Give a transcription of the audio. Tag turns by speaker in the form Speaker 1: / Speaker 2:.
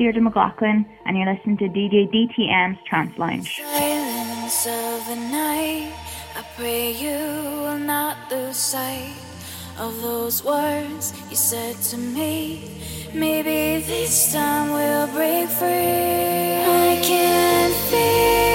Speaker 1: Deirdre McLaughlin, and you're listening to DJ DTM's Trance Lounge.
Speaker 2: Silence of the night. I pray you will not lose sight of those words you said to me. Maybe this time we'll break free. I can feel